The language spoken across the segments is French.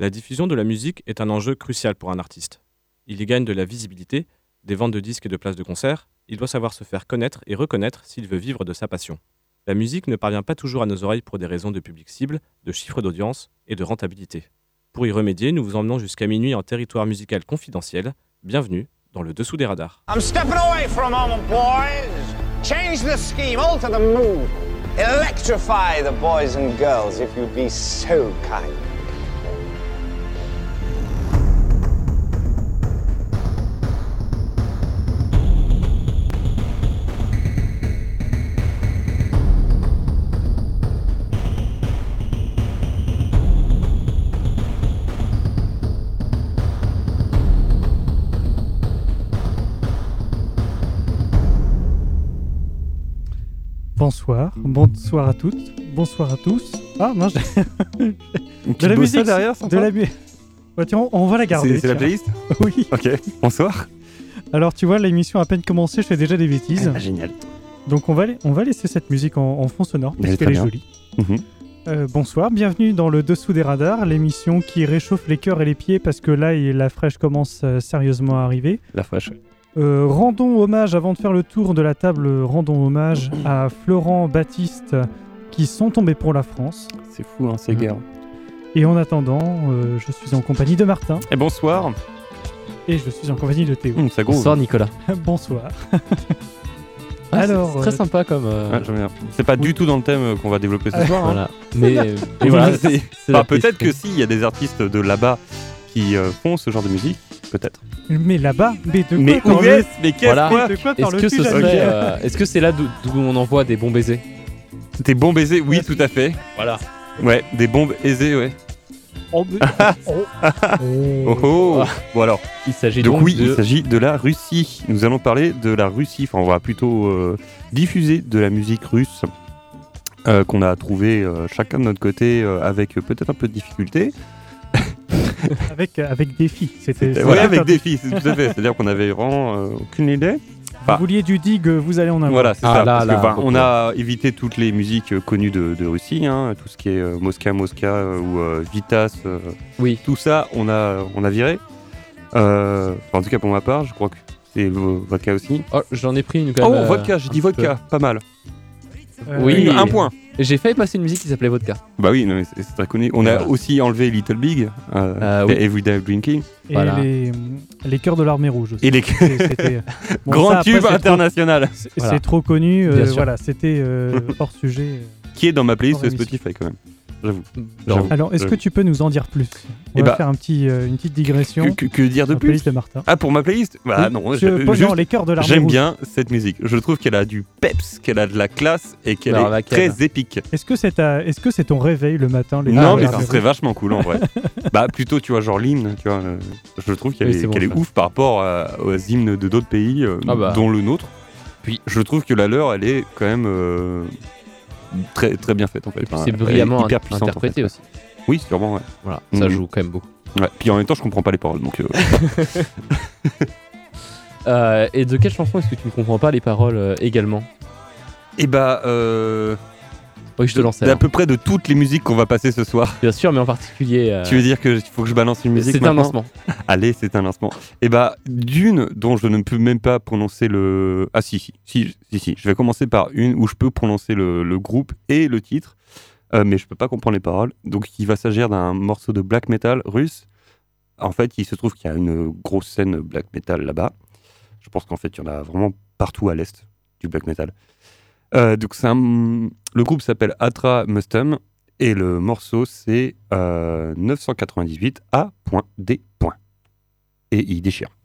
La diffusion de la musique est un enjeu crucial pour un artiste. Il y gagne de la visibilité, des ventes de disques et de places de concert, il doit savoir se faire connaître et reconnaître s'il veut vivre de sa passion. La musique ne parvient pas toujours à nos oreilles pour des raisons de public cible, de chiffre d'audience et de rentabilité. Pour y remédier, nous vous emmenons jusqu'à minuit en territoire musical confidentiel. Bienvenue dans le dessous des radars. I'm stepping away for a moment, boys. Change the scheme, alter the mood. Electrify the boys and girls if you'd be so kind. Bonsoir, bonsoir à toutes, bonsoir à tous. Ah mince, de la musique derrière, de la mu- Ouais, tiens, on, va la garder. C'est c'est la playlist Oui. Ok, bonsoir. Alors tu vois, l'émission a peine commencé, je fais déjà des bêtises. Ah, génial. Donc on va, on va laisser cette musique en, en fond sonore parce qu'elle est jolie. Mhm. Euh, bonsoir, bienvenue dans le Dessous des radars, l'émission qui réchauffe les cœurs et les pieds parce que là, la fraîche commence euh, sérieusement à arriver. La fraîche. Euh, rendons hommage, avant de faire le tour de la table, rendons hommage à Florent Baptiste qui sont tombés pour la France. C'est fou, hein, c'est Mhm. guerre. Et en attendant, euh, je suis en compagnie de Martin Et bonsoir. et je suis en compagnie de Théo. Ça groove. Bonsoir Nicolas. Bonsoir. Ah, Alors, c'est- très euh, sympa comme. euh, Ouais, bien. C'est pas du tout dans le thème qu'on va développer ce soir. hein. voilà. Mais, voilà, Enfin, peut-être que piste. si, il y a des artistes de là-bas qui euh, font ce genre de musique, peut-être. Mais là-bas, mais de quoi Mais où est-ce Mais qu'est-ce Voilà. quoi quoi Est-ce que ce Jeanne euh, est-ce que c'est là d'où on envoie des bons baisers Des bons baisers, oui, tout à fait. Voilà. Ouais, des bombes aisées, ouais. Oh, oh. Oh oh. Bon alors, Il s'agit donc donc, oui, de. il s'agit de la Russie. Nous allons parler de la Russie, enfin on va plutôt euh, diffuser de la musique russe euh, qu'on a trouvé euh, chacun de notre côté euh, avec euh, peut-être un peu de difficulté. avec, avec défi. C'était. Oui, c'était avec filles, c'est tout à fait. C'est-à-dire qu'on avait vraiment euh, aucune idée. Vous vouliez du dig, vous allez en avoir. Voilà, c'est Ah ça. là parce que, là, on a évité toutes les musiques euh, connues de, de Russie, hein, tout ce qui est euh, Mosca, Mosca euh, ou euh, Vitas, euh, Oui. tout ça, on a, on a viré. Euh, enfin, en tout cas, pour ma part, je crois que c'est vo- vodka aussi. Oh, j'en ai pris une quand Oh, même. euh, vodka, j'ai dit vodka, pas mal. Euh, Oui. Un point. J'ai failli passer une musique qui s'appelait Vodka. Bah oui, c'est très connu. On a Voilà. aussi enlevé Little Big, euh, Ah oui. Everyday Drinking, Et Voilà. les, les cœurs de l'armée rouge aussi. et les Bon, grands ça, après, trop- international, C'est Voilà. trop connu, euh, voilà, c'était euh, hors sujet. qui est dans ma playlist. Spotify quand même. J'avoue. Alors, est-ce que tu peux nous en dire plus On Eh va bah, faire un petit, euh, une petite digression. Que, que- que dire de plus playlist de Martin. Ah, pour ma playlist Bah Oui, non, non, les cœurs de l'armée J'aime bien cette musique. Je trouve qu'elle a du peps, qu'elle a de la classe et qu'elle est laquelle très épique. Est-ce que c'est ta- que c'est ton réveil le matin les non, mais ça serait vachement cool en vrai. bah, plutôt, tu vois, genre l'hymne, tu vois. euh, je trouve qu'elle est, est ouf par rapport à- aux hymnes de d'autres pays, euh, Ah bah. dont le nôtre. Puis- je trouve que la leur, elle est quand même euh, très, très bien faite en fait. Enfin, c'est brillamment hyper puissante, en interprété fait. aussi. Oui, sûrement, ouais. Voilà, ça Mhm. joue quand même beaucoup. ouais. Puis en même temps, je comprends pas les paroles. Donc, euh, Euh, et de quelle chanson est-ce que tu ne comprends pas les paroles euh, également? Et bah, euh, Oui, je te lance d'à alors. peu près de toutes les musiques qu'on va passer ce soir. Bien sûr, mais en particulier. euh, Tu veux dire qu'il faut que je balance une musique C'est un lancement. Allez, c'est un lancement. Et bah, d'une dont je ne peux même pas prononcer le. Ah, si, si, si, si, si. Je vais commencer par une où je peux prononcer le, le groupe et le titre, euh, mais je peux pas comprendre les paroles. Donc, il va s'agir d'un morceau de black metal russe. En fait, il se trouve qu'il y a une grosse scène black metal là-bas. Je pense qu'en fait, il y en a vraiment partout à l'est du black metal. Euh, donc, le groupe s'appelle Atra Mustum et le morceau, c'est euh, 998 A.D. Et il déchire.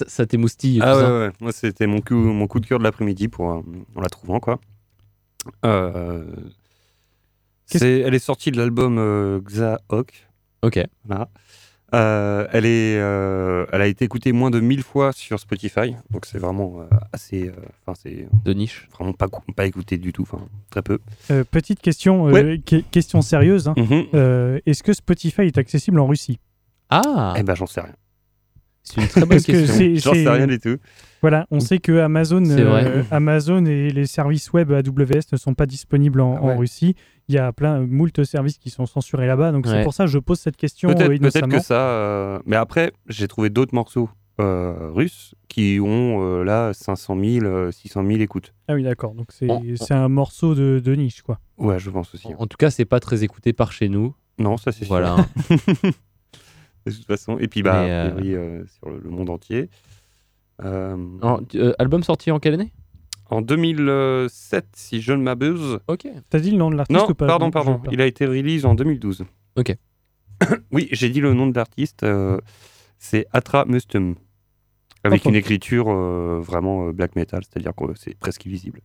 Ça, ça t'émoustille. Ah ouais, ouais, moi c'était mon coup, mon coup de cœur de l'après-midi pour, euh, en la trouvant quoi. Euh, elle est sortie de l'album euh, Xaok. Ok. Voilà. Euh, elle, est, euh, elle a été écoutée moins de 1000 fois sur Spotify, donc c'est vraiment euh, assez. euh, Enfin, c'est De niche. vraiment pas, pas écouté du tout, enfin, très peu. Euh, petite question, euh, Ouais. que- question sérieuse. hein. Mhm. Euh, Est-ce que Spotify est accessible en Russie? Ah Eh ben, j'en sais rien. C'est une très bonne Parce que question. c'est- J'en sais rien du tout. Voilà, on sait que Amazon, euh, Amazon et les services web AWS ne sont pas disponibles en, Ah ouais. en Russie. Il y a plein, moult services qui sont censurés là-bas. Donc c'est pour ça que je pose cette question Peut-être, euh, que ça. euh, Mais après, j'ai trouvé d'autres morceaux euh, russes qui ont euh, là 500 000, euh, 600 000 écoutes. Ah oui, d'accord. Donc c'est c'est un morceau de, de niche, quoi. Ouais, je pense aussi. En, en tout cas, c'est pas très écouté par chez nous. Non, ça c'est sûr. De toute façon. Et puis, bah, a euh, priori, euh, sur le, le monde entier. Euh, En- euh, album sorti en quelle année? En 2007, si je ne m'abuse. Ok. T'as dit le nom de l'artiste Non, ou pas? pardon, pardon. Il a été release en 2012. Ok. oui, j'ai dit le nom de l'artiste. euh, c'est Atra Mustum. Avec une écriture euh, vraiment euh, black metal, c'est-à-dire que c'est presque illisible.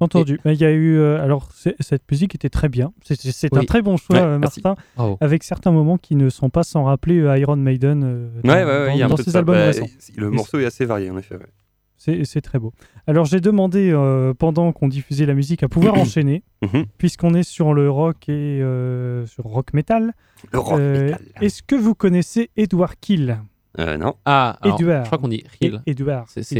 Entendu. Mais Il y a eu. euh, alors, c'est- cette musique était très bien. C'est- un très bon choix, Ouais, euh, merci. Martin, avec certains moments qui ne sont pas sans rappeler euh, Iron Maiden euh, dans, Ouais, dans- y a ses albums Bah, récents. le morceau est assez varié, en effet. ouais. C'est très beau. Alors, j'ai demandé, euh, pendant qu'on diffusait la musique, à pouvoir enchaîner, Mhm. puisqu'on est sur le rock et euh, sur rock metal. Le rock Euh, metal. Est-ce que vous connaissez Edward Kill Euh, non. Ah, alors, Edouard. je crois qu'on dit Hill. Et- Edward. C'est- c'est-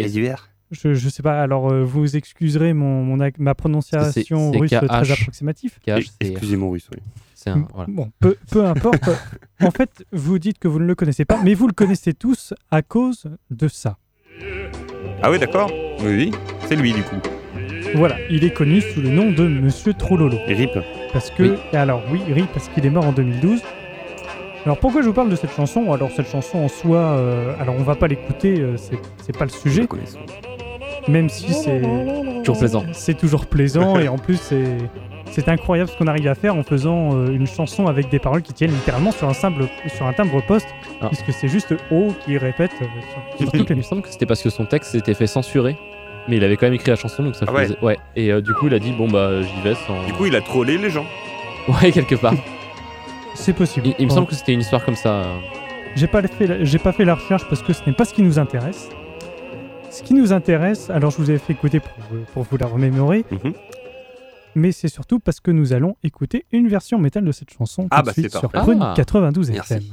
Je, je sais pas. Alors, euh, vous excuserez mon, mon ac- ma prononciation c'est russe KH. très approximative. C'est Excusez mon russe, oui. C'est un. Voilà. Bon, peu, peu importe. en fait, vous dites que vous ne le connaissez pas, mais vous le connaissez tous à cause de ça. Ah oui, d'accord. Oui, oui. C'est lui, du coup. Voilà, il est connu sous le nom de Monsieur Trollolo. Et Rip. Parce que, Oui. alors oui, Rip, parce qu'il est mort en 2012. Alors pourquoi je vous parle de cette chanson? Alors cette chanson en soi, euh, alors on va pas l'écouter, euh, c'est c'est pas le sujet, même si c'est Toujours plaisant. c'est toujours plaisant et en plus c'est c'est incroyable ce qu'on arrive à faire en faisant euh, une chanson avec des paroles qui tiennent littéralement sur un simple sur un timbre poste, Ah. puisque c'est juste O qui répète euh, sur, sur toutes les Il me semble que c'était parce que son texte s'était fait censurer. Mais il avait quand même écrit la chanson, donc ça Ah ouais. faisait. Ouais. Et euh, du coup, il a dit bon bah j'y vais sans. Du coup, il a trollé les gens. Ouais, quelque part. C'est possible. il, il me semble que c'était une histoire comme ça. J'ai pas fait, la- j'ai pas fait la recherche parce que ce n'est pas ce qui nous intéresse. Ce qui nous intéresse, alors je vous ai fait écouter pour, vous- pour vous la remémorer, Mhm. mais c'est surtout parce que nous allons écouter une version métal de cette chanson Ah tout de bah, suite sur parfait. Chronique Ah. 92 Merci.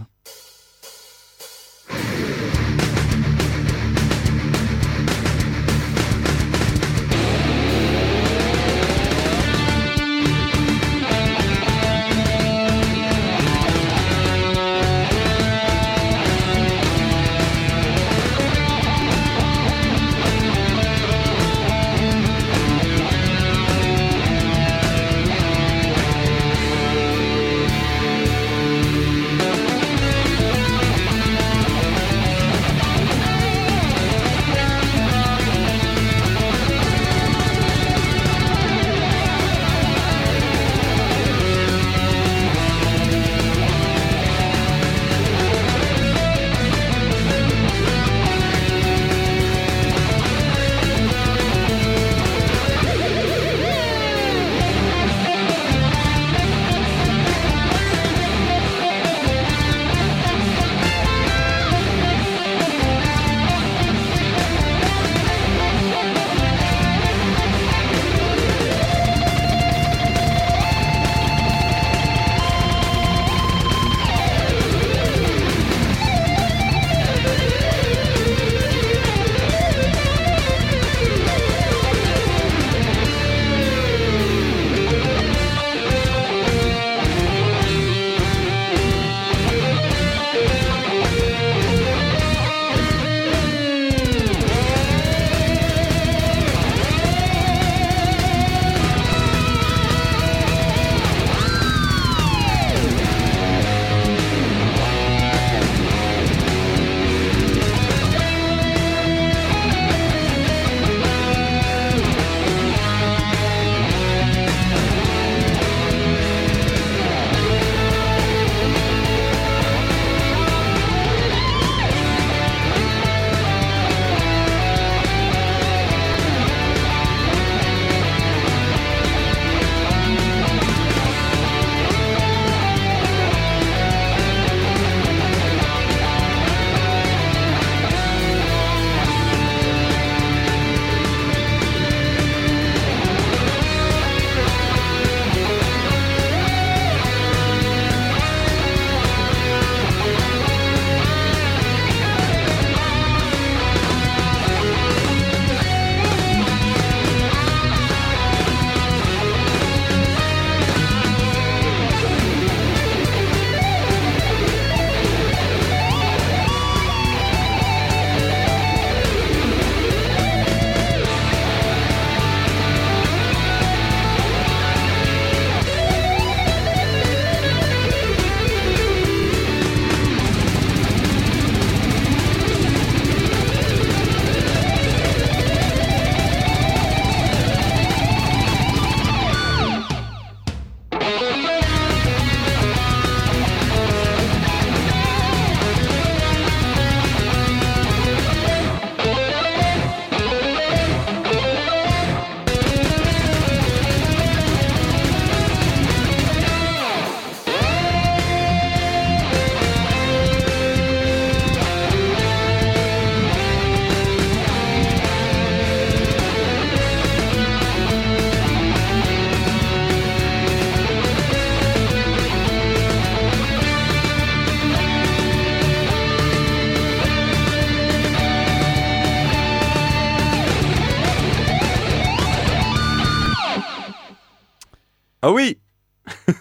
Ah oui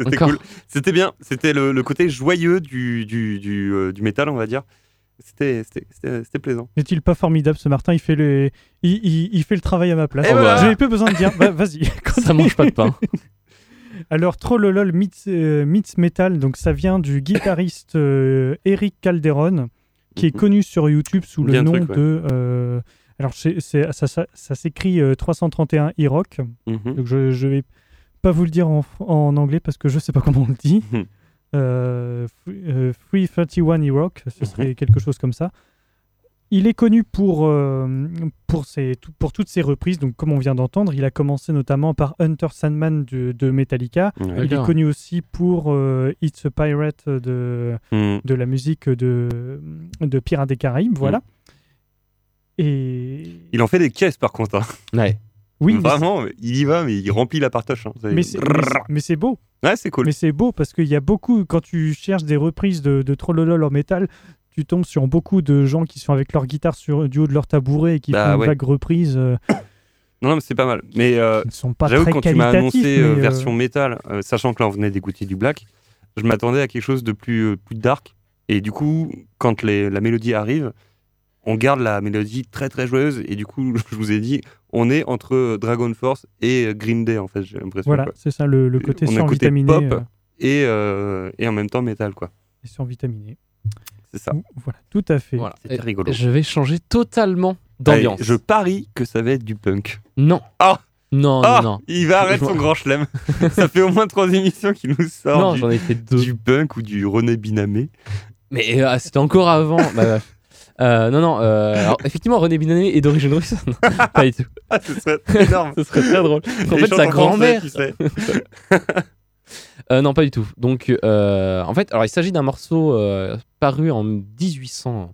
C'était cool. C'était bien. C'était le, le côté joyeux du, du, du, euh, du métal, on va dire. C'était c'était- c'était- c'était plaisant. N'est-il pas formidable ce Martin? Il fait, le... il, il- il fait le travail à ma place. Et voilà. J'avais peu besoin de dire. Bah, Vas-y. Ça mange pas de pain. Alors, Trollolol meets, euh, meets Metal, donc ça vient du guitariste euh, Eric Calderon, qui est Mhm. connu sur YouTube sous le Bien nom truc, ouais. de. euh, alors, ça, ça, ça s'écrit euh, 331 E-Rock. Mhm. Donc, je, je vais pas vous le dire en, anglais parce que je sais pas comment on le dit. Mhm. Euh, Free- euh, 331 E-Rock, ce Mhm. serait quelque chose comme ça. Il est connu pour, euh, pour, ses, tout- pour toutes ses reprises, donc comme on vient d'entendre, il a commencé notamment par Hunter Sandman de, de Metallica. Ouais. Il est connu aussi pour euh, It's a Pirate de, Mhm. de la musique de, de Pirates des Caraïbes, voilà. Mm. Et Il en fait des caisses par contre. hein. Ouais. Oui, Vraiment, il y va, mais il remplit la partoche. hein. mais c'est- beau. Ouais, c'est cool. Mais c'est beau parce qu'il y a beaucoup, quand tu cherches des reprises de, de Trollolol en métal, tu tombes sur beaucoup de gens qui sont avec leur guitare sur, du haut de leur tabouret et qui Bah font une ouais. vague reprise. euh, Non, non, mais c'est pas mal. Mais euh, qui ne sont pas j'avoue, très quand tu m'as annoncé euh, euh, version métal, sachant que là on venait d'écouter du black, je m'attendais à quelque chose de plus, plus dark. Et du coup, quand les- la mélodie arrive, on garde la mélodie très très joyeuse. Et du coup, je vous ai dit, on est entre Dragon Force et Green Day en fait, j'ai l'impression. Voilà, c'est ça le, le côté On a un côté survitaminé. pop. euh, Et, euh, et en même temps métal, quoi. et survitaminé. C'est ça. Voilà, tout à fait. Voilà. C'était rigolo. Je vais changer totalement d'ambiance. Je parie que ça va être du punk. Non. Ah Non, ah, non, non. il va arrêter son grand chelem. ça fait au moins trois émissions qu'il nous sort Non, du, j'en ai fait deux. du punk ou du René Binamé. Mais euh, c'était encore avant. Bah, bref. Euh, non, non. euh, alors, effectivement, René Binané est d'origine russe. Non, pas du tout. Ah, ce serait énorme. Ce serait très drôle. En fait, sa grand-mère. tu sais. Euh, non, pas du tout. Donc, euh, en fait, alors il s'agit d'un morceau euh, paru en 1800.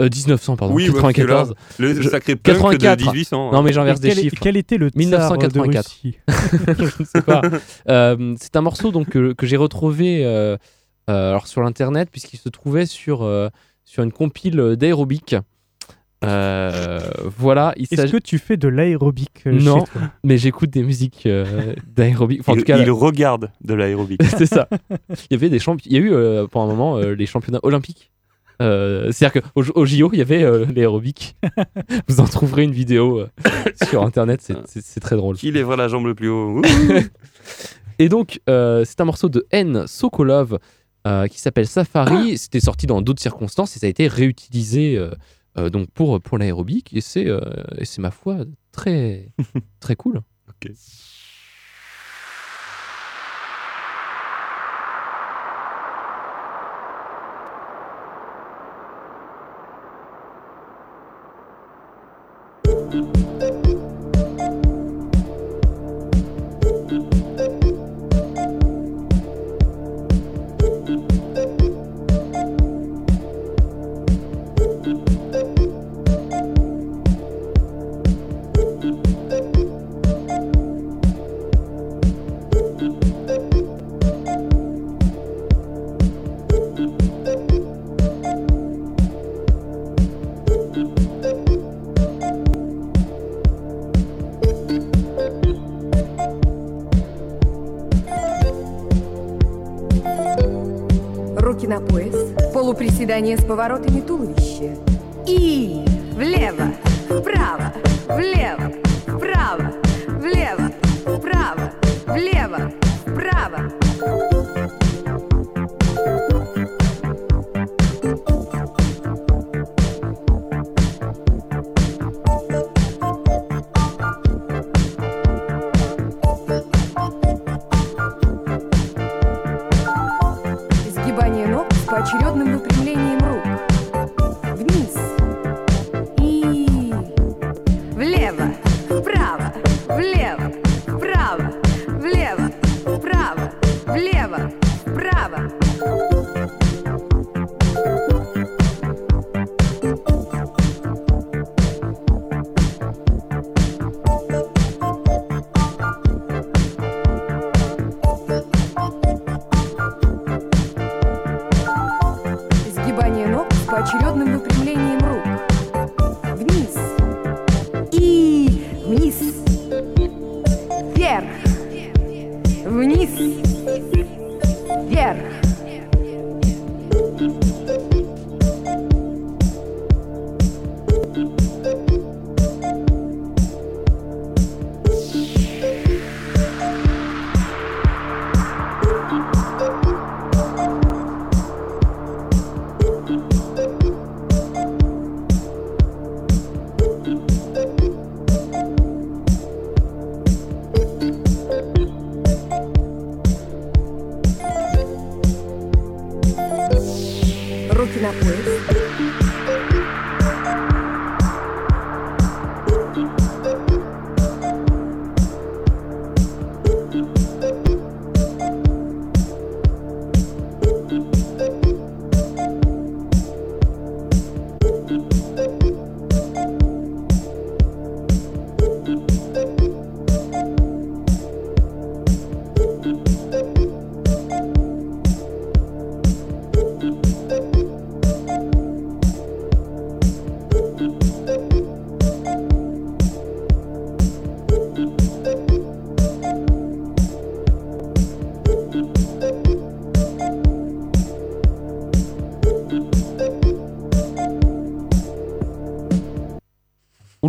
euh, 1900, pardon. Oui, parce que 94. là, Le Je- sacré punk 84. de 1800. Non, mais j'inverse des chiffres. quel était le tsar 1984. de Russie je ne sais pas. Euh, c'est un morceau donc que, que j'ai retrouvé euh, euh, alors sur l'internet puisqu'il se trouvait sur euh, sur une compile d'aérobic. Euh, voilà, il Est-ce que tu fais de l'aérobic euh, Non. chez toi Mais j'écoute des musiques euh, d'aérobic. Enfin, en il, tout cas, il regarde de l'aérobic. c'est ça. Il y avait des champions. Il y a eu euh, pour un moment euh, les championnats olympiques. Euh, C'est-à-dire qu'au au JO, il y avait euh, l'aérobic. Vous en trouverez une vidéo euh, sur internet, c'est- très drôle. Qui lèvera la jambe le plus haut. Et donc, euh, c'est un morceau de N. Sokolov euh, qui s'appelle Safari. C'était sorti dans d'autres circonstances et ça a été réutilisé euh, euh, donc pour, pour l'aérobic. Et c'est, et c'est ma foi, très, très cool. Ok. Пояс, полуприседание с поворотами туловища. И влево, вправо, влево, not worth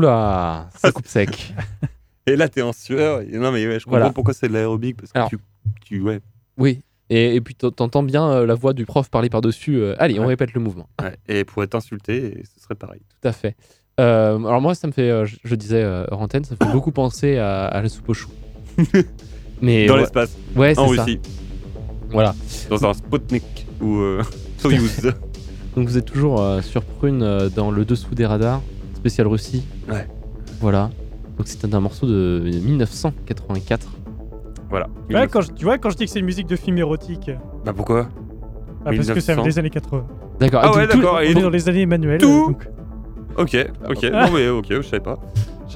Oula, ça coupe sec. Et là, t'es en sueur. Et non, mais ouais, je comprends Voilà. pourquoi c'est de l'aérobic. Parce que Alors. tu, tu. Ouais. Oui. Et, et puis t'en- t'entends bien euh, la voix du prof parler par-dessus. euh, allez, on répète le mouvement. ouais. Et pour être insulté, ce serait pareil. Tout à fait. Euh, alors moi, ça me fait, euh, je, je disais euh, hors antenne, ça me fait beaucoup penser à, à la soupe aux choux. Mais Dans ouais, l'espace, ouais, en c'est ça. Russie, Voilà. dans un Sputnik ou Soyuz. Donc vous êtes toujours sur Prune dans le dessous des radars, spécial Russie. Ouais. Voilà. Donc c'est un morceau de 1984. voilà. Ouais, quand je- tu vois, quand je dis que c'est une musique de film érotique, Bah pourquoi? Ah, parce que 1900. des années 80. D'accord. Ah ouais, d'accord. On est dans les années Emmanuel. Tout donc- Ok, ok. Ah. Non mais ok, je savais pas.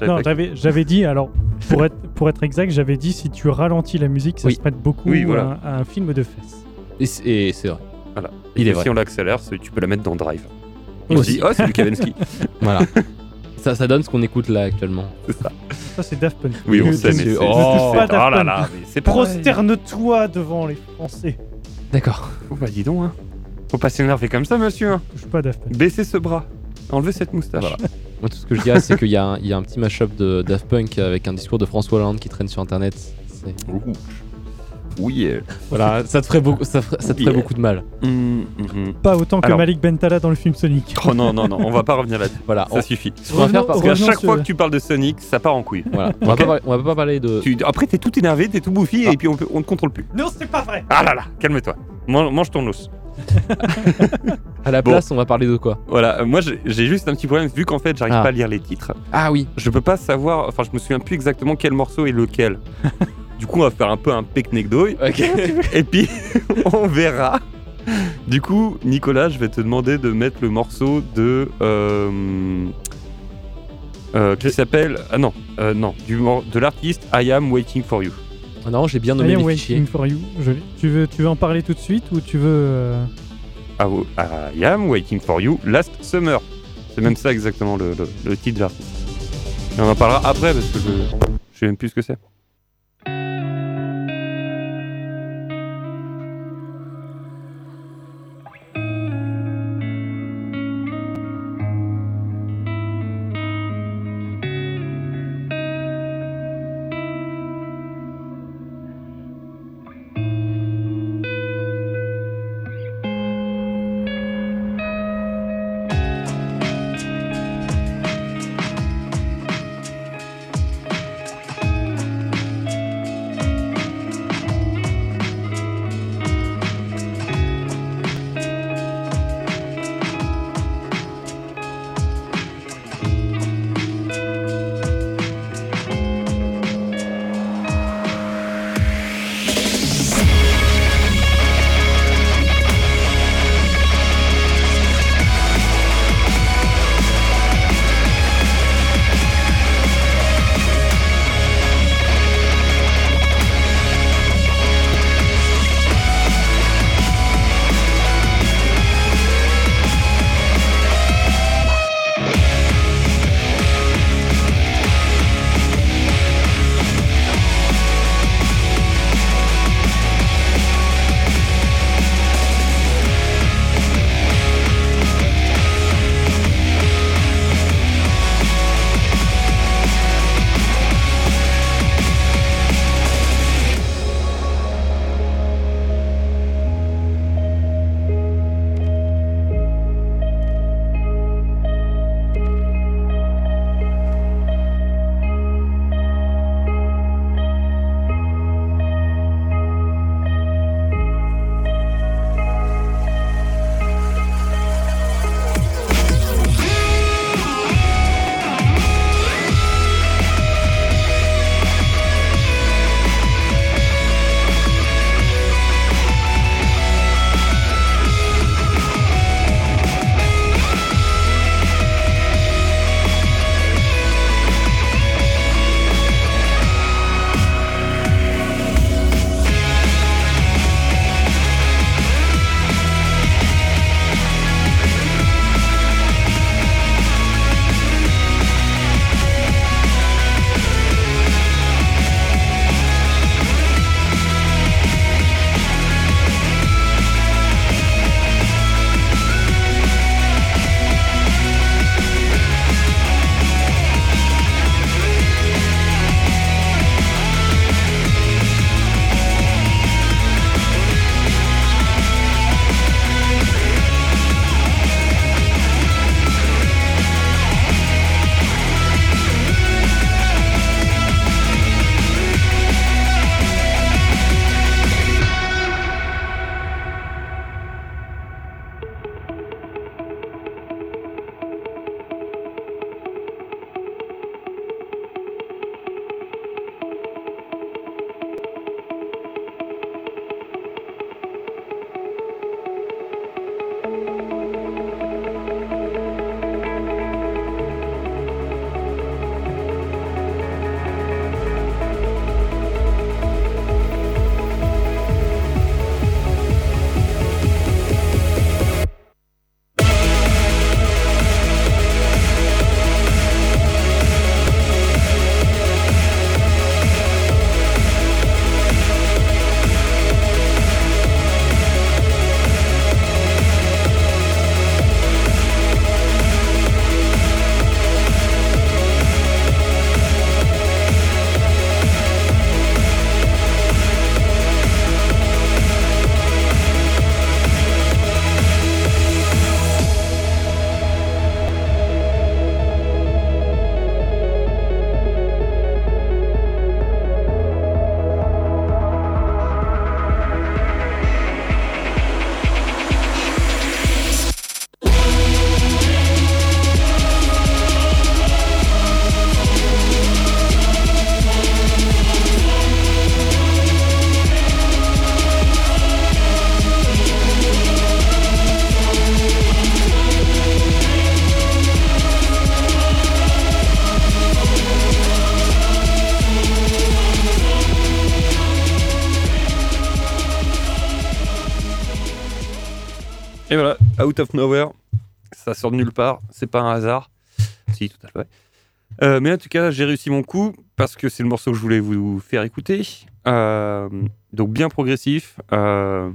Non, j'avais, j'avais dit, alors, pour être, pour être exact, j'avais dit si tu ralentis la musique, ça Oui. se prête beaucoup Oui, voilà. à, à un film de fesses. Et c'est c'est vrai. Voilà. Il Et est Si vrai. on l'accélère, c'est- tu peux la mettre dans Drive. Aussi. On se dit, oh, c'est du Kavinsky. Voilà. ça, ça donne ce qu'on écoute là actuellement. c'est ça. Ça, c'est Daft Punk. Oui, on sait, mais c'est. Oh, pas oh Daft là Punk. là, mais c'est pareil. Prosterne-toi devant les Français. D'accord. Oh bah dis donc, hein. Faut pas s'énerver comme ça, monsieur. hein. Touche pas Daft Punk. Baissez ce bras. Enlevez cette moustache. Voilà. Moi, tout ce que je dirais, c'est qu'il y, a un- il y a un petit mashup de Daft Punk avec un discours de François Hollande qui traîne sur internet. C'est- Ouh. Oui. euh, Voilà, ça te ferait, beaucoup, ça ferait- ça te ferait Yeah. beaucoup de mal. hum, hum. Pas autant que Alors. Malik Bentala dans le film Sonic. Oh non, non, non, on va pas revenir là-dessus. Voilà, on, Ça suffit. qu'on va faire parce qu'à chaque sur- fois que tu parles de Sonic, ça part en couille. voilà, on, va pas, parler- on va pas parler de. Tu- Après, t'es tout énervé, t'es tout bouffi, Ah. et puis on, peut- on te contrôle plus. Non, c'est pas vrai Ah là là, calme-toi. Man- mange ton os. À la Bon. place, on va parler de quoi? Voilà, euh, moi j'ai j'ai juste un petit problème, vu qu'en fait j'arrive Ah. pas à lire les titres. Ah oui. Je peux pas savoir, enfin je me souviens plus exactement quel morceau est lequel. Du coup, on va faire un peu un pique-nique d'oeil, Ok. et puis on verra. Du coup, Nicolas, je vais te demander de mettre le morceau de. euh, euh, qui s'appelle. Ah non, euh, non, du, mor- de l'artiste I Am Waiting for You. Ah non, j'ai bien I nommé am les fichiers. waiting for you. Je l'ai. tu, veux, tu veux en parler tout de suite ou tu veux. euh, Ah, oh, I Am Waiting for You Last Summer. C'est même ça exactement le, le- le titre de l'artiste. Et on en parlera après parce que je, je sais même plus ce que c'est. Out of Nowhere, ça sort de nulle part, c'est pas un hasard. Si, tout à fait. Euh, mais en tout cas, j'ai réussi mon coup parce que c'est le morceau que je voulais vous faire écouter. Euh, donc bien progressif, euh,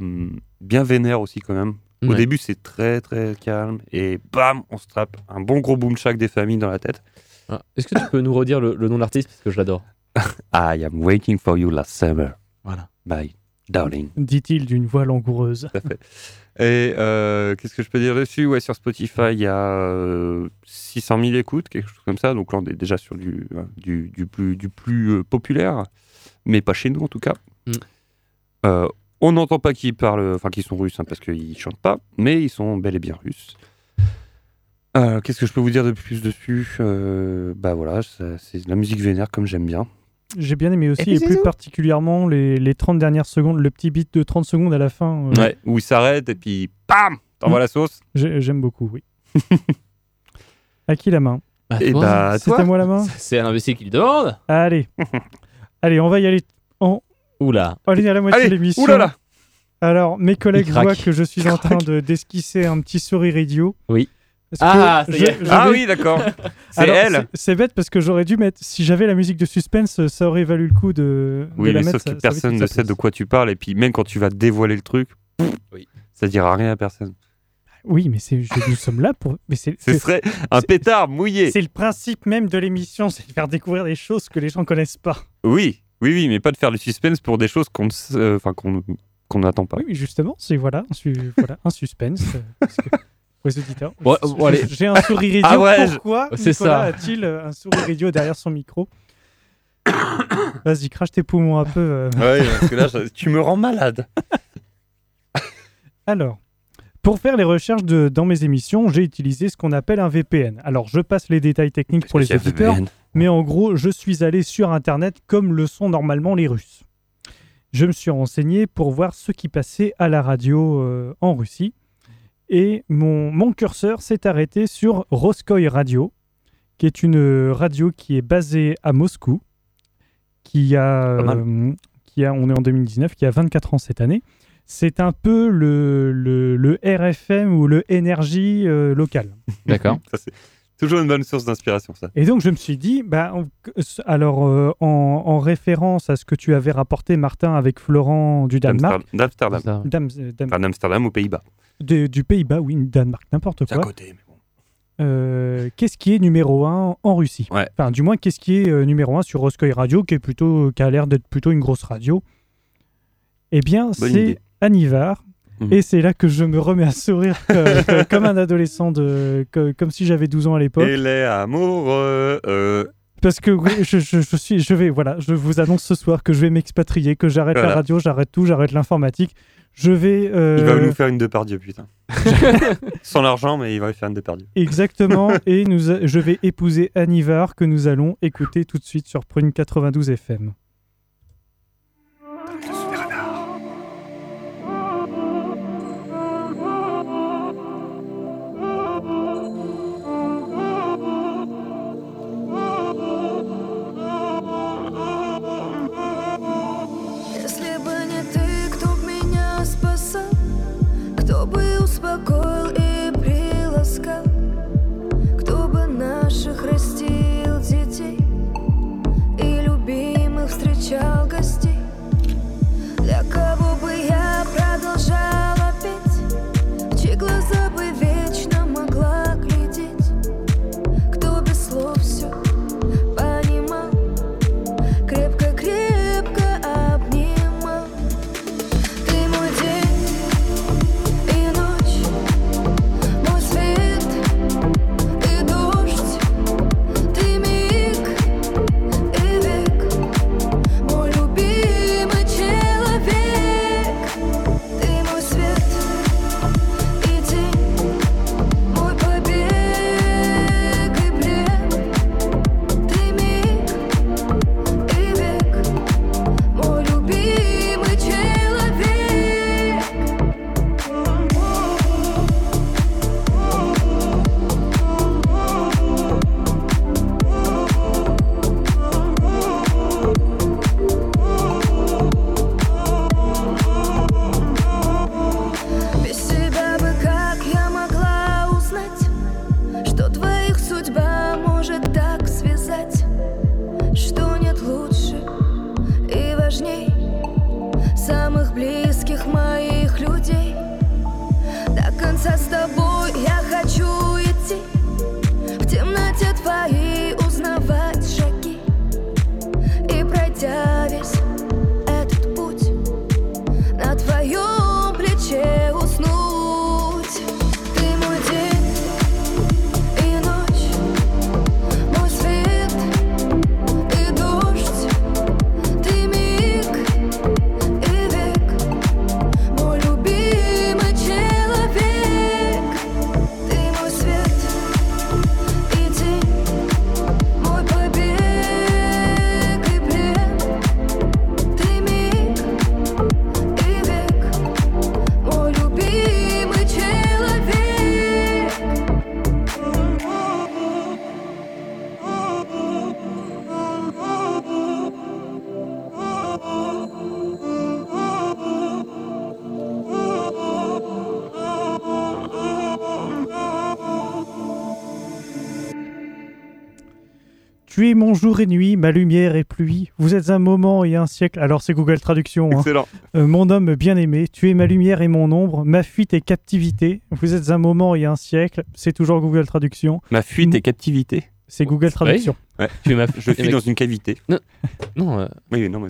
bien vénère aussi quand même. Au Ouais. début, c'est très très calme et bam, on se tape un bon gros boom shack des familles dans la tête. Ah, Est-ce que tu peux nous redire le, le nom de l'artiste? Parce que je l'adore I am waiting for you last summer. Voilà. Bye, darling. Dit-il d'une voix langoureuse. Et euh, qu'est-ce que je peux dire dessus? Ouais, sur Spotify, il y a euh, 600 000 écoutes, quelque chose comme ça. Donc là, on est déjà sur du, du, du plus, du plus euh, populaire, mais pas chez nous en tout cas. Mm. Euh, on n'entend pas qu'ils parlent, enfin qu'ils sont russes, hein, parce qu'ils chantent pas, mais ils sont bel et bien russes. Qu'est-ce que je peux vous dire de plus dessus? Bah voilà, c'est de la musique vénère comme j'aime bien. J'ai bien aimé aussi, et plus tout. particulièrement les, les 30 dernières secondes, le petit beat de 30 secondes à la fin. euh, Ouais. Où ils s'arrêtent et puis bam T'envoies Mm. la sauce j'ai- J'aime beaucoup, oui. à qui la main? Bah, Et toi, bah C'est à moi la main? C'est un imbécile qui le demande Allez. Allez, on va y aller. Oula Allez, à la moitié de Allez, l'émission. oulala Alors, mes collègues Il voient que je suis en train de d'esquisser un petit sourire idiot. Oui. Ah, je- Ah vais- oui, d'accord. C'est elle. c'est- bête parce que j'aurais dû mettre. Si j'avais la musique de suspense, ça aurait valu le coup de, de Oui, la mais mettre. sauf ça- que ça personne ne sa sait de quoi tu parles. Et puis même quand tu vas dévoiler le truc, Oui. ça dira rien à personne. Oui, mais nous sommes là pour. Mais c'est, Ce c'est, serait un pétard mouillé. c'est le principe même de l'émission, c'est de faire découvrir des choses que les gens connaissent pas. Oui, oui, oui, mais pas de faire du suspense pour des choses qu'on ne euh, enfin, qu'on qu'on n'attend pas. Oui, mais justement, c'est voilà, un, su- voilà, un suspense. euh, parce que- pour les auditeurs. Bon, Je- bon, allez. J'ai un sourire idiot. Ah ouais, Pourquoi C'est Nicolas ça. a-t-il euh, un sourire idiot derrière son micro Vas-y, crache tes poumons un peu. euh. Ouais, parce que là, je- tu me rends malade. Alors, pour faire les recherches de, dans mes émissions, j'ai utilisé ce qu'on appelle un VPN. Alors, je passe les détails techniques pour les auditeurs, mais en gros, je suis allé sur Internet comme le sont normalement les Russes. Je me suis renseigné pour voir ce qui passait à la radio euh, en Russie. Et mon, mon curseur s'est arrêté sur Roskoy Radio, qui est une radio qui est basée à Moscou, qui a, euh, qui a on est en 2019, qui a 24 ans cette année. C'est un peu le, le, le RFM ou le énergie euh, local. D'accord. Toujours une bonne source d'inspiration, ça. Et donc je me suis dit, bah, on- alors euh, en, en référence à ce que tu avais rapporté, Martin, avec Florent du Danemark, D'Amsterdam. Ça. Dam- euh, Dam- Enfin, d'Amsterdam aux Pays-Bas. du Pays-Bas, oui, Danemark, n'importe C'est à quoi. côté, mais bon. Euh, qu'est-ce qui est numéro un en Russie Ouais. Enfin, du moins, qu'est-ce qui est euh, numéro un sur Roskoy Radio, qui, est plutôt, qui a l'air d'être plutôt une grosse radio? Eh bien, Bonne c'est idée. Anivar. Mhm. Et c'est là que je me remets à sourire comme un adolescent, de, que- comme si j'avais 12 ans à l'époque. Et les amoureux. euh, Parce que oui, je, je- je suis, je vais, voilà, je vous annonce ce soir que je vais m'expatrier, que j'arrête la radio, j'arrête tout, j'arrête l'informatique. Je vais euh, Il va nous faire une Depardieu, putain. Sans l'argent, mais il va lui faire une Depardieu. exactement et nous, a- je vais épouser Anivar que nous allons écouter tout de suite sur Prune 92 FM. Tu es mon jour et nuit, ma lumière et pluie. Vous êtes un moment et un siècle. Alors c'est Google Traduction. hein. Excellent. Euh, mon homme bien-aimé, tu es ma lumière et mon ombre, ma fuite et captivité. Vous êtes un moment et un siècle. C'est toujours Google Traduction. Ma fuite et captivité. C'est Google Traduction. Tu m'as Je suis dans une cavité. Non, euh, Oui, non, mais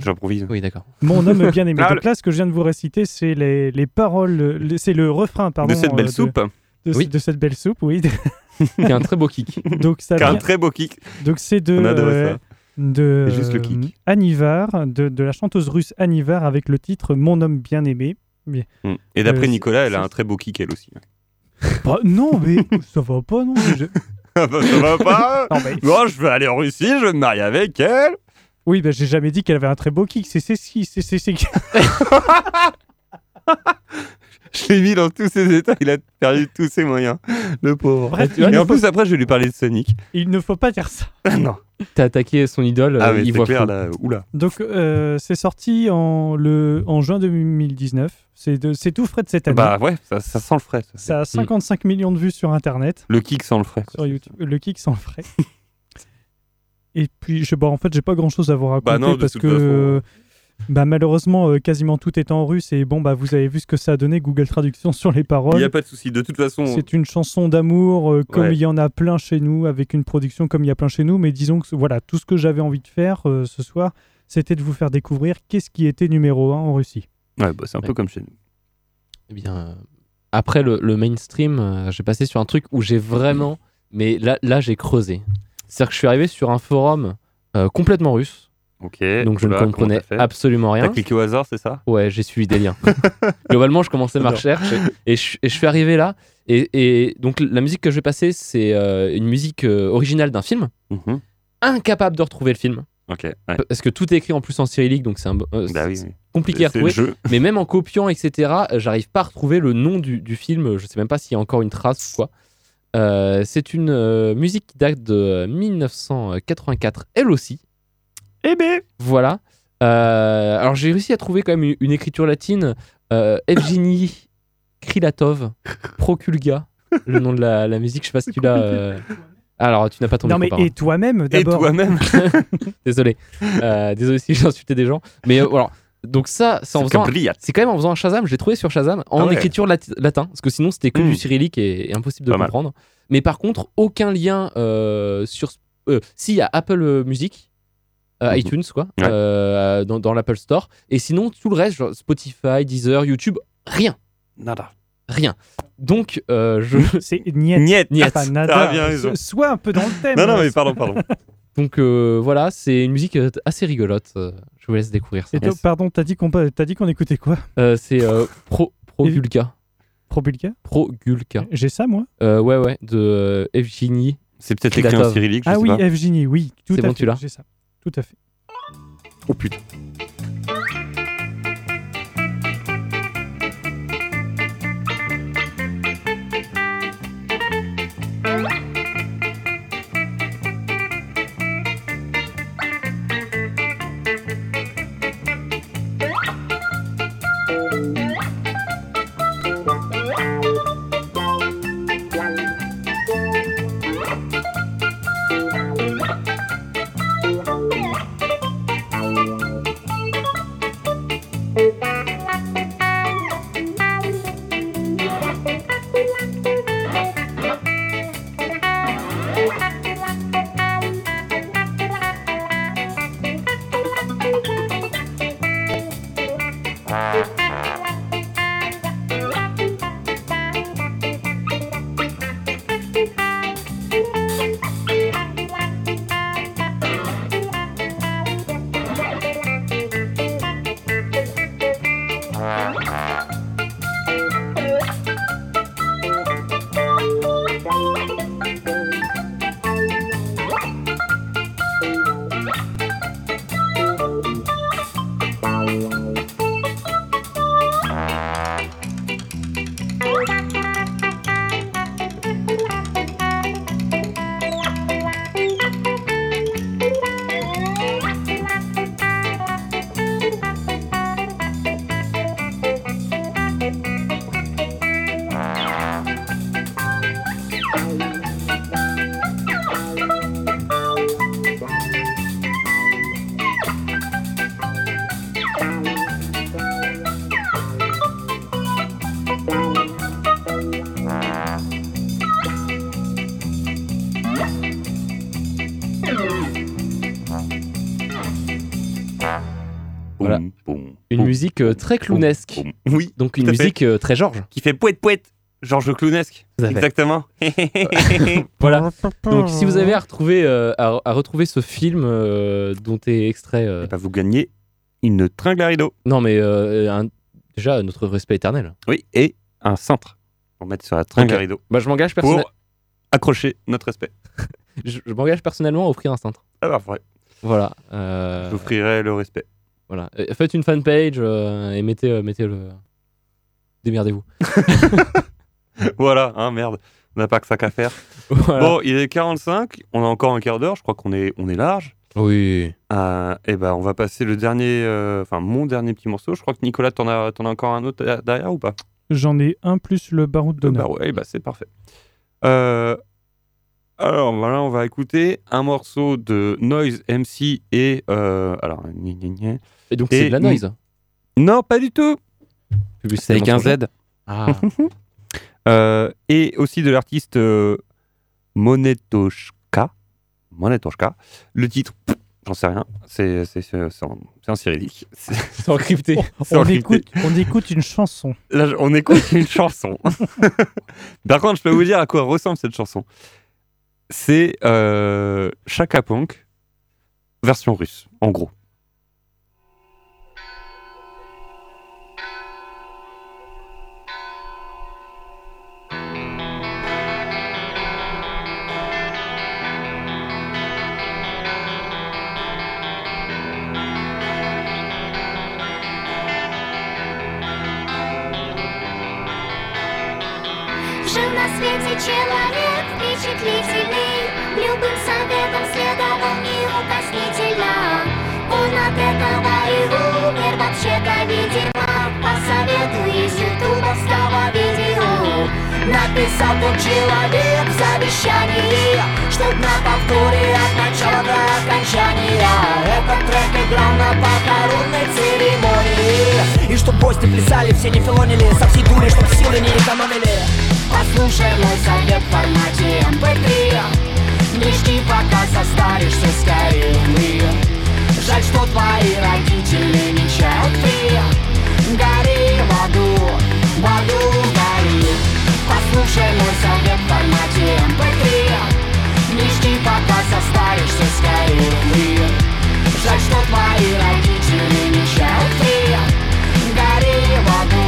j'improvise. oui, d'accord. Mon homme bien-aimé. Ah, Donc là, ce que je viens de vous réciter, c'est les, les paroles, le- c'est le refrain, pardon. de cette belle euh, soupe, De, Oui. de cette belle soupe, oui. Il y a un très beau kick. Donc ça qui a un très beau kick. donc c'est de On adorait euh, ça. de C'est juste le euh, kick. Anivar, de, de la chanteuse russe Anivar avec le titre Mon homme bien-aimé. Mm. Et d'après Euh, Nicolas, elle a un très beau kick elle aussi. Bah, non, mais ça va pas, non. je- Ah bah, ça va pas Non, mais- Bon, je vais aller en Russie, je vais me marier avec elle. Oui, bah, j'ai jamais dit qu'elle avait un très beau kick. C'est c'est c'est c'est- Je l'ai mis dans tous ses états, il a perdu tous ses moyens. Le pauvre. Bref, tu vois, il, Et en faut, plus, après, je vais lui parler de Sonic. il ne faut pas dire ça. Ah non. T'as attaqué son idole, Ah, euh, mais il c'est voit clair, là. Oula. Donc, euh, c'est sorti en, le, en juin 2019. C'est de- c'est tout frais de cette année. Bah ouais, ça, ça sent le frais. ça. ça a 55 millions de vues sur Internet, Le kick sent le frais. quoi. sur YouTube. Le kick sans frais. Et puis, je, bah, en fait, j'ai pas grand chose à vous raconter Bah non, parce que façon. Bah, malheureusement, euh, quasiment tout est en russe. Et bon, bah, vous avez vu ce que ça a donné Google Traduction sur les Il paroles. n'y a pas de souci. De toute façon, C'est une chanson d'amour euh, comme Ouais. il y en a plein chez nous, avec une production comme il y a plein chez nous. Mais disons que voilà, tout ce que j'avais envie de faire euh, ce soir, c'était de vous faire découvrir qu'est-ce qui était numéro 1 en Russie. ouais, bah, c'est un peu comme chez nous. Eh bien, euh, après le, le mainstream, euh, j'ai passé sur un truc où j'ai vraiment. Mais là, là j'ai creusé. C'est-à-dire que je suis arrivé sur un forum euh, complètement russe, Donc je ne comprenais absolument rien. T'as cliqué au hasard, c'est ça? Ouais, j'ai suivi des liens. Globalement, je commençais ma recherche et, je, et je suis arrivé là. Et, et donc, la musique que je vais passer, c'est euh, une musique euh, originale d'un film. Mhm. Incapable de retrouver le film. Ok. Ouais. Parce que tout est écrit en plus en cyrillique, donc c'est euh, Bah oui, compliqué à retrouver. Mais même en copiant, etc., euh, j'arrive pas à retrouver le nom du, du film. Je sais même pas s'il y a encore une trace ou quoi. Euh, c'est une euh, musique qui date de 1984, elle aussi. Eh ben Voilà. Euh, alors j'ai réussi à trouver quand même une, une écriture latine. Euh, Evgeny Krilatov, Proculga, le nom de la, la musique. Je sais pas si tu l'as. euh, Alors tu n'as pas ton Non, micro, mais pardon. et toi-même Et d'abord toi-même Désolé. Euh, désolé si j'ai insulté des gens. Mais euh, voilà. Donc ça, c'est en faisant. C'est quand même en faisant un Shazam, je l'ai trouvé sur Shazam en Ah ouais. écriture lati- latin, parce que sinon c'était que Hmm. du cyrillique et, et impossible de Pas mal. comprendre. Mais par contre, aucun lien euh, sur. Euh, si, il y a Apple euh, Music, euh, Mhm. iTunes, quoi, Ouais. euh, dans, dans l'Apple Store. Et sinon, tout le reste, genre Spotify, Deezer, YouTube, rien. Nada. Rien. Donc, euh, je. C'est niet. Niet. Niet. Pas nada. bien raison. Sois un peu dans le thème. Non, non, mais pardon, pardon. Donc euh, voilà, c'est une musique assez rigolote. je vous laisse découvrir ça. Et toi, pardon, t'as dit qu'on pa- t'as dit qu'on écoutait quoi? Euh, c'est euh, Pro, Progulka. Probulka Progulka. J'ai ça, moi? Euh, ouais, ouais, de euh, Evgeny. C'est peut-être écrit en cyrillique, je Ah sais oui, pas. Evgeny, oui. Tout C'est à bon, fait. tu l'as? J'ai ça. Tout à fait. Oh putain. Musique euh, très clownesque. Boum. Oui, Donc une fait. musique euh, très Georges. qui fait poète poète. Georges Clownesque. Exactement. Voilà. Donc si vous avez à retrouver, euh, à, à retrouver ce film euh, dont est extrait... euh, Eh ben, vous gagnez une tringle à rideau. Non mais euh, un- déjà notre respect éternel. Oui, et un cintre pour mettre sur la tringle à rideau. Bah, je m'engage Pour personnellement. accrocher notre respect. Je, je m'engage personnellement à offrir un cintre. Ah bah, vrai. Voilà. euh, J'offrirai le respect. Voilà. Euh, Faites une fanpage euh, et mettez, euh, mettez le. Démerdez-vous. voilà, hein, merde. On n'a pas que ça qu'à faire. Voilà. Bon, il est 45. On a encore un quart d'heure. Je crois qu'on est, on est large. Oui. Euh, et ben, on va passer le dernier, euh, enfin mon dernier petit morceau. Je crois que Nicolas, t'en as, t'en as encore un autre derrière- ou pas? J'en ai un plus le baroud Bah d'honneur. ouais, bah c'est parfait. Euh, alors voilà, on va écouter un morceau de Noise MC et euh, alors gna, gna, gna. Et donc c'est de la noise. non pas du tout. C'est avec un. Z. Ah. Euh, et aussi de l'artiste euh, Monetoshka. Monetoshka. Le titre, j'en sais rien. C'est c'est c'est c'est en, en cyrillique. C'est- encrypté. On encrypté. écoute, on écoute une chanson. Là, on écoute une chanson. Par contre, je peux vous dire à quoi ressemble cette chanson. C'est euh, Chaka Punk, version russe, en gros. Написал тот человек в завещании Чтоб на повторе от начала до окончания. Этот трек играл на похоронной церемонии. И чтоб гости плясали, все не филонили Со всей дури, чтоб силы не экономили. Послушай мой совет в формате MP3 Послушай мой совет в формате MP3 Не жди, пока состаришься скорее Жаль, что твои родители не child-free Гори в аду,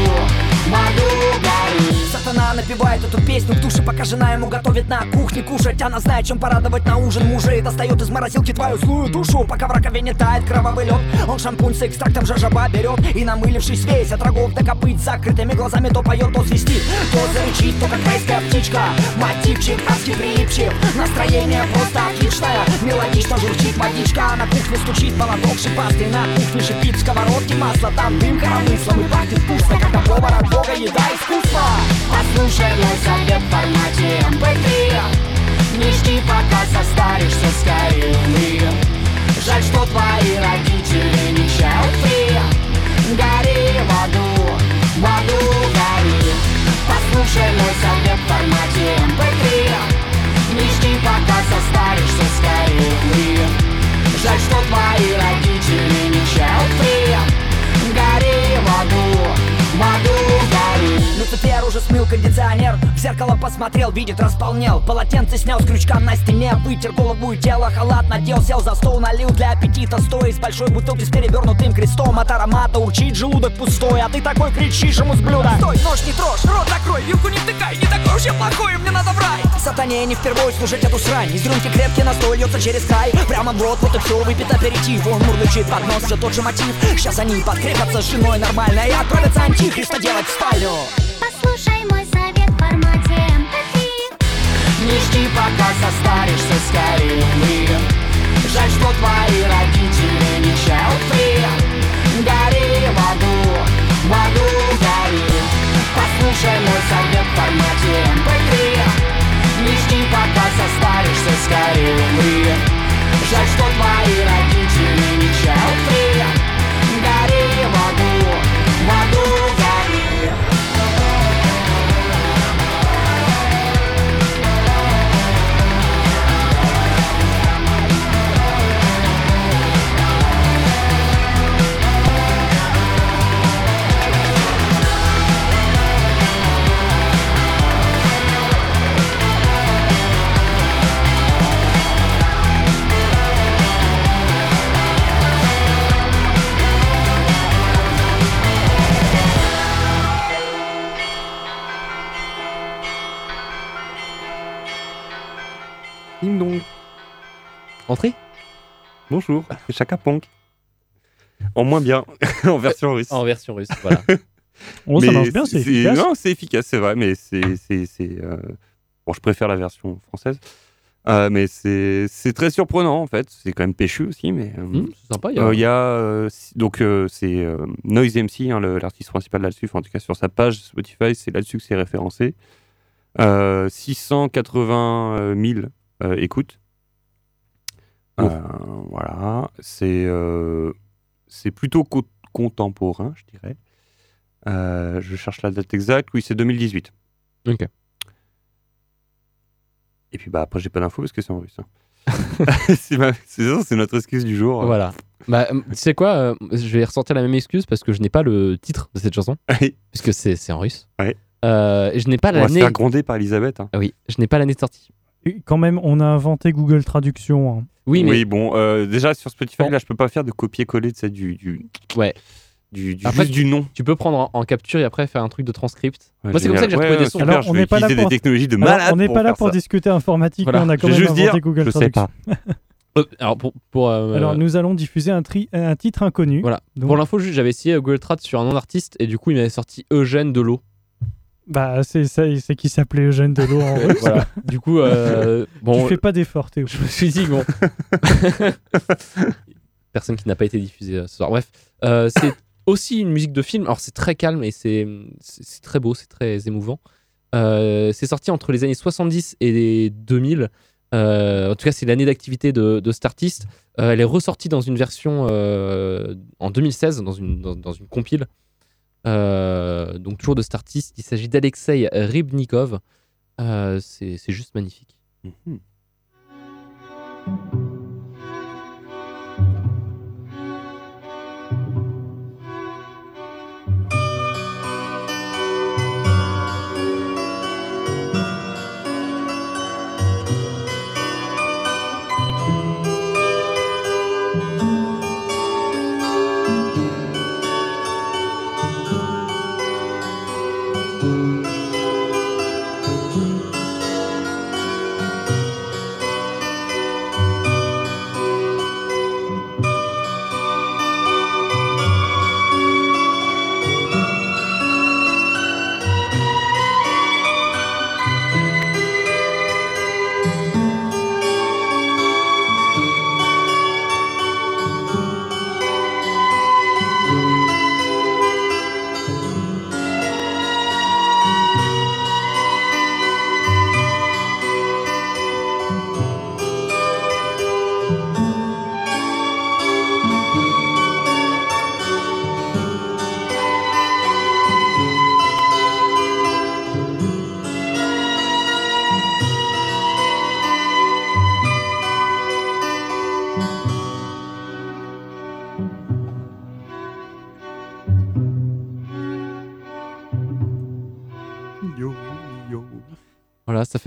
в аду гори. Сатана напевает эту песню в душе, пока жена ему готовит на кухне кушать. Она знает, чем порадовать на ужин. Мужа И достает из морозилки твою злую душу. Пока в раковине тает кровавый лед Он шампунь с экстрактом жажаба берет. И намылившись весь от рогов до копыт Закрытыми глазами то поет, то свистит. То зарычит, то как райская птичка. Мотивчик адски прилипчив Настроение просто отличное. Мелодично журчит водичка. На кухне стучит молоток шипастый На кухне шипит в сковородке масло. Там дым коромыслом и пахнет вкусно Когда повар от бога еда искусство Послушай мой в формате MP3 Не жди, пока состаришься, скорее Жаль, что твои родители не child-free Гори в аду, в аду гори. Послушай мой совет в формате MP3 Не жди, пока состаришься, скорее Жаль, что твои родители не child-free Гори в аду, в аду гори Люцифер уже смыл кондиционер В зеркало посмотрел, видит, располнел. Полотенце снял с крючка на стене Вытер голову и тело, халат надел Сел за стол, налил для аппетита Стоя из большой бутылки с перевернутым крестом. От аромата урчит желудок пустой А ты такой кричишь ему с блюда. Стой, нож не трожь, рот закрой, вилку не втыкай Не такой уж я плохой, мне надо в рай. Сатане не впервые служить эту срань Из рюмки крепкий настой льется через край. Прямо в рот, вот и все, выпит аперитив Он мурлычит под нос, все тот же мотив. Сейчас они подкрепятся с женой нормально И отправятся антихриста делать в спальню Послушай мой совет в формате MP3 Не жди, пока состаришься, скорее Жаль, что твои родители не child-free Гори в аду, в аду гори. Послушай мой совет в формате MP3 Не жди, пока состаришься, скорее Жаль, что твои родители не child-free Гори в аду, Água do Vale. Entrée Bonjour, Chaka Ponk. En moins bien, en version russe. En version russe, voilà. Oh, ça Mais marche bien, c'est efficace. Non, c'est efficace, c'est vrai, mais c'est. c'est- c'est, euh, Bon, je préfère la version française. Euh, mais c'est c'est très surprenant, en fait. C'est quand même péchu aussi, mais. euh, Hmm, c'est sympa. Il y a... euh, y a. euh, donc, euh, c'est euh, Noise MC, hein, l'artiste principal là-dessus. Enfin, en tout cas, sur sa page Spotify, c'est là-dessus que c'est référencé. Euh, 680 000 euh, écoutes. Euh, voilà. C'est euh, c'est plutôt co- contemporain, je dirais. Euh, je cherche la date exacte. Oui, c'est 2018. Ok. Et puis, bah, après, j'ai pas d'infos parce que c'est en russe. hein. c'est ma- notre excuse du jour. Voilà. Bah, tu sais quoi euh, Je vais ressortir la même excuse parce que je n'ai pas le titre de cette chanson, Oui. puisque c'est c'est en russe. Ouais. Euh, je n'ai pas l'année. gronder par Elisabeth. hein. Ah oui, je n'ai pas l'année de sortie. Quand même, on a inventé Google Traduction. hein. Oui, mais Oui, bon, euh, déjà sur Spotify, Bon. là, je peux pas faire de copier-coller de ça du, du, Ouais. du, du, Après, juste du nom. tu peux prendre en, en capture et après faire un truc de transcript. Ouais, Moi, c'est comme ça que j'ai Ouais, retrouvé des sons. super, Alors, on n'est pas là pour- des technologies de Alors, malade on n'est pas là pour discuter informatique, Voilà. mais on a quand Je vais même juste inventé dire, Google je sais Traduction. pas. Euh, alors, pour, pour, euh, Alors, nous allons diffuser un, tri- un titre inconnu. Voilà. Donc, pour l'info, juste, j'avais essayé Google Trad sur un nom d'artiste et du coup, il m'avait sorti Eugène Delot. Bah, c'est ça, c'est qui s'appelait Eugène Delot en russe. voilà. Du coup, euh, bon, Tu fais pas d'effort, Théo. je me suis dit, bon. Personne qui n'a pas été diffusée euh, ce soir. Bref, euh, c'est aussi une musique de film. Alors, c'est très calme et c'est c'est très beau, c'est très émouvant. Euh, c'est sorti entre les années 70 et 2000. Euh, en tout cas, c'est l'année d'activité de, de cet artiste. Elle est ressortie dans une version en 2016, dans une, dans, dans une compile. Euh, donc, toujours de cet artiste. Il s'agit d'Alexei Rybnikov. Euh, c'est c'est juste magnifique. Mhm.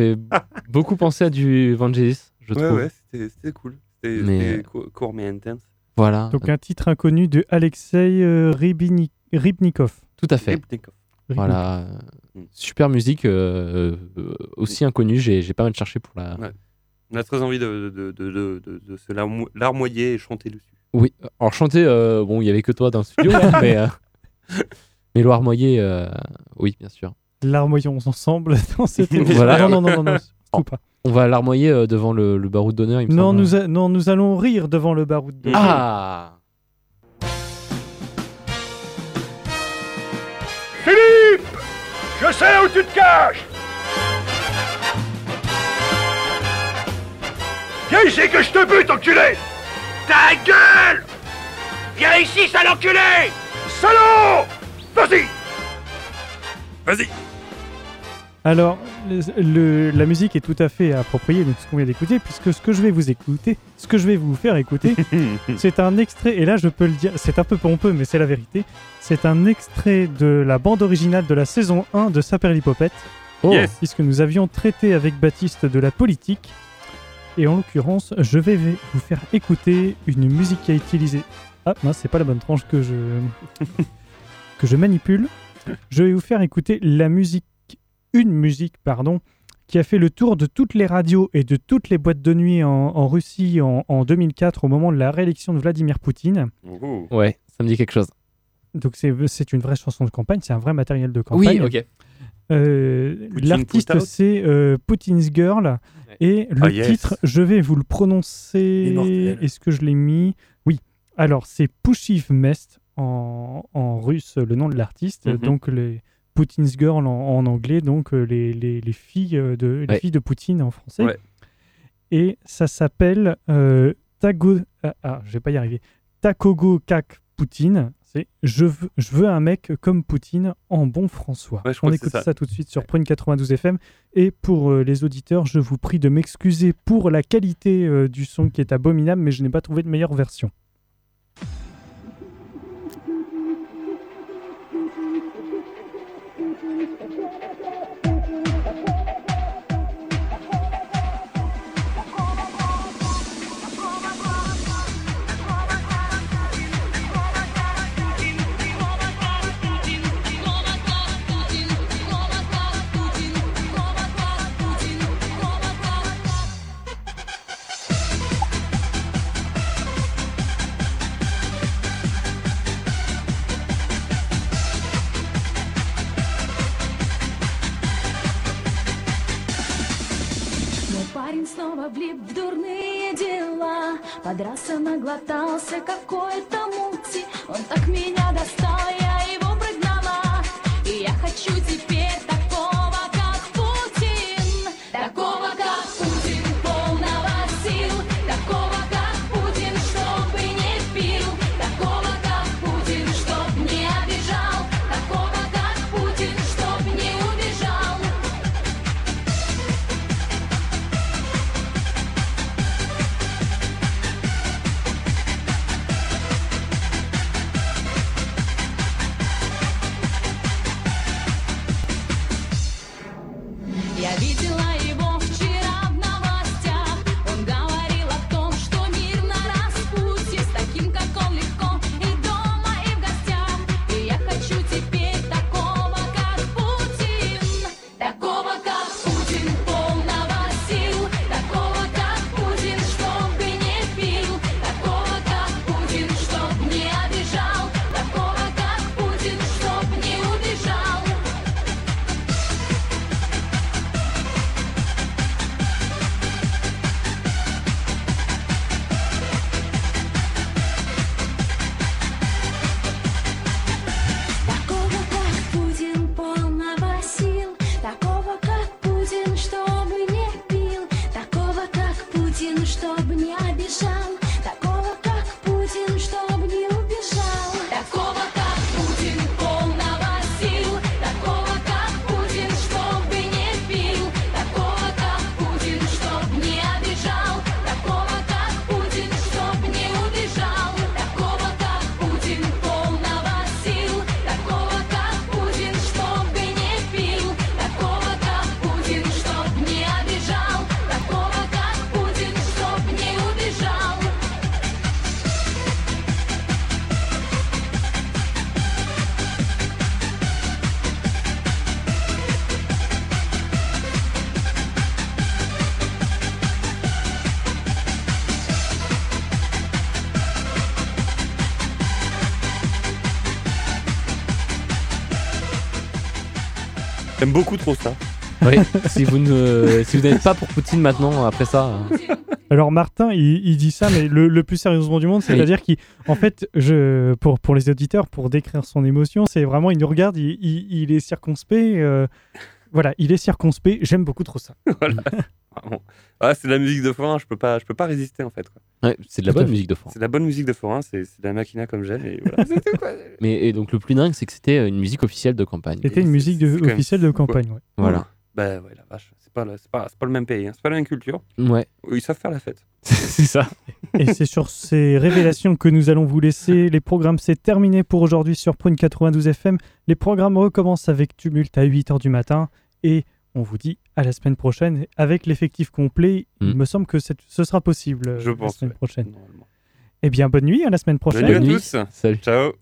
Fait beaucoup penser à du Vangelis, je Ouais, trouve. ouais, c'était c'était cool. C'était Mais- court mais intense. Voilà, Donc, un titre inconnu de Alexei euh, Rybnikov. tout à fait. Rybnikov. Voilà, Mm. super musique, euh, euh, aussi inconnue. J'ai pas mal cherché pour la. Ouais. On a très envie de, de, de, de, de- de se larmo- larmoyer et chanter dessus. Oui, alors chanter, euh, bon, il y avait que toi dans le studio, hein, mais euh, mais Loire Moyer, euh, oui, bien sûr. Larmoyons ensemble dans cette émission. Voilà. Non, non, non, non, non, pas. On va larmoyer euh, devant le, le baroud d'honneur, il me Non semble. nous, a- non, nous allons rire devant le baroud de. Ah Philippe Je sais où tu te caches Viens ici que je te bute, enculé Ta gueule Viens ici, sale enculé Salaud Vas-y Vas-y Alors, le- le- la musique est tout à fait appropriée de ce qu'on vient d'écouter, puisque ce que je vais vous écouter, ce que je vais vous faire écouter, c'est un extrait, et là je peux le dire, c'est un peu pompeux, mais c'est la vérité. C'est un extrait de la bande originale de la saison 1 de Saperlipopette, Oh, Yes. puisque nous avions traité avec Baptiste de la politique. Et en l'occurrence, je vais vous faire écouter une musique qui a utilisé. Ah, mince, c'est pas la bonne tranche que je que je manipule. Je vais vous faire écouter la musique, une musique, pardon, qui a fait le tour de toutes les radios et de toutes les boîtes de nuit en, en Russie en, en 2004 au moment de la réélection de Vladimir Poutine. Ouh. Ouais, ça me dit quelque chose. Donc c'est une vraie chanson de campagne, c'est un vrai matériel de campagne. Oui, ok. Euh, L'artiste c'est euh, Putin's Girl et le Ah, yes. titre, je vais vous le prononcer. Est-ce que je l'ai mis? Oui. Alors c'est Pushiv Mest en, en russe, le nom de l'artiste. Mhm. Donc les Putin's Girl en, en anglais, donc euh, les, les, les filles euh, de les Ouais. filles de Poutine en français. Ouais. Et ça s'appelle euh, Tago. Ah, ah, je vais pas y arriver. Takogo Kak Poutine. C'est je veux, je veux un mec comme Poutine en bon François. Ouais, On écoute ça. ça. tout de suite sur Prune 92 FM. Et pour euh, les auditeurs, je vous prie de m'excuser pour la qualité euh, du son qui est abominable, mais je n'ai pas trouvé de meilleure version. Подрался, наглотался какой-то мути. Он так меня достал, J'aime beaucoup trop ça. Oui, si vous ne, si vous n'êtes pas pour Poutine maintenant, après ça. euh, Alors Martin, il, il dit ça, mais le, le plus sérieusement du monde, c'est-à-dire qu'en fait, je, pour, pour les auditeurs, pour décrire son émotion, c'est vraiment, il nous regarde, il, il- il est circonspect. euh, voilà, il est circonspect. J'aime beaucoup trop ça. Voilà. Ah, c'est de la musique de forain, je peux pas, je peux pas résister en fait. quoi. Ouais, c'est de la bonne musique de forain. C'est de la bonne musique de forain, c'est c'est de la machina comme j'aime et voilà. C'est tout, quoi. Mais et donc le plus dingue, c'est que c'était une musique officielle de campagne. C'était une musique de- officielle de campagne. ouais. Voilà. Bah ouais, la vache, c'est pas, pas, c'est pas le même pays, hein. c'est pas la même culture. Ouais, Ils savent faire la fête. c'est ça. Et c'est sur ces révélations que nous allons vous laisser. Les programmes, c'est terminé pour aujourd'hui sur Prune 92 FM. Les programmes recommencent avec Tumulte à 8h du matin. Et on vous dit à la semaine prochaine. Avec l'effectif complet, il Mm. me semble que ce sera possible euh, Je la pense, semaine ouais. prochaine. Eh bien, bonne nuit, à la semaine prochaine. Bonne nuit à tous. Salut. Ciao.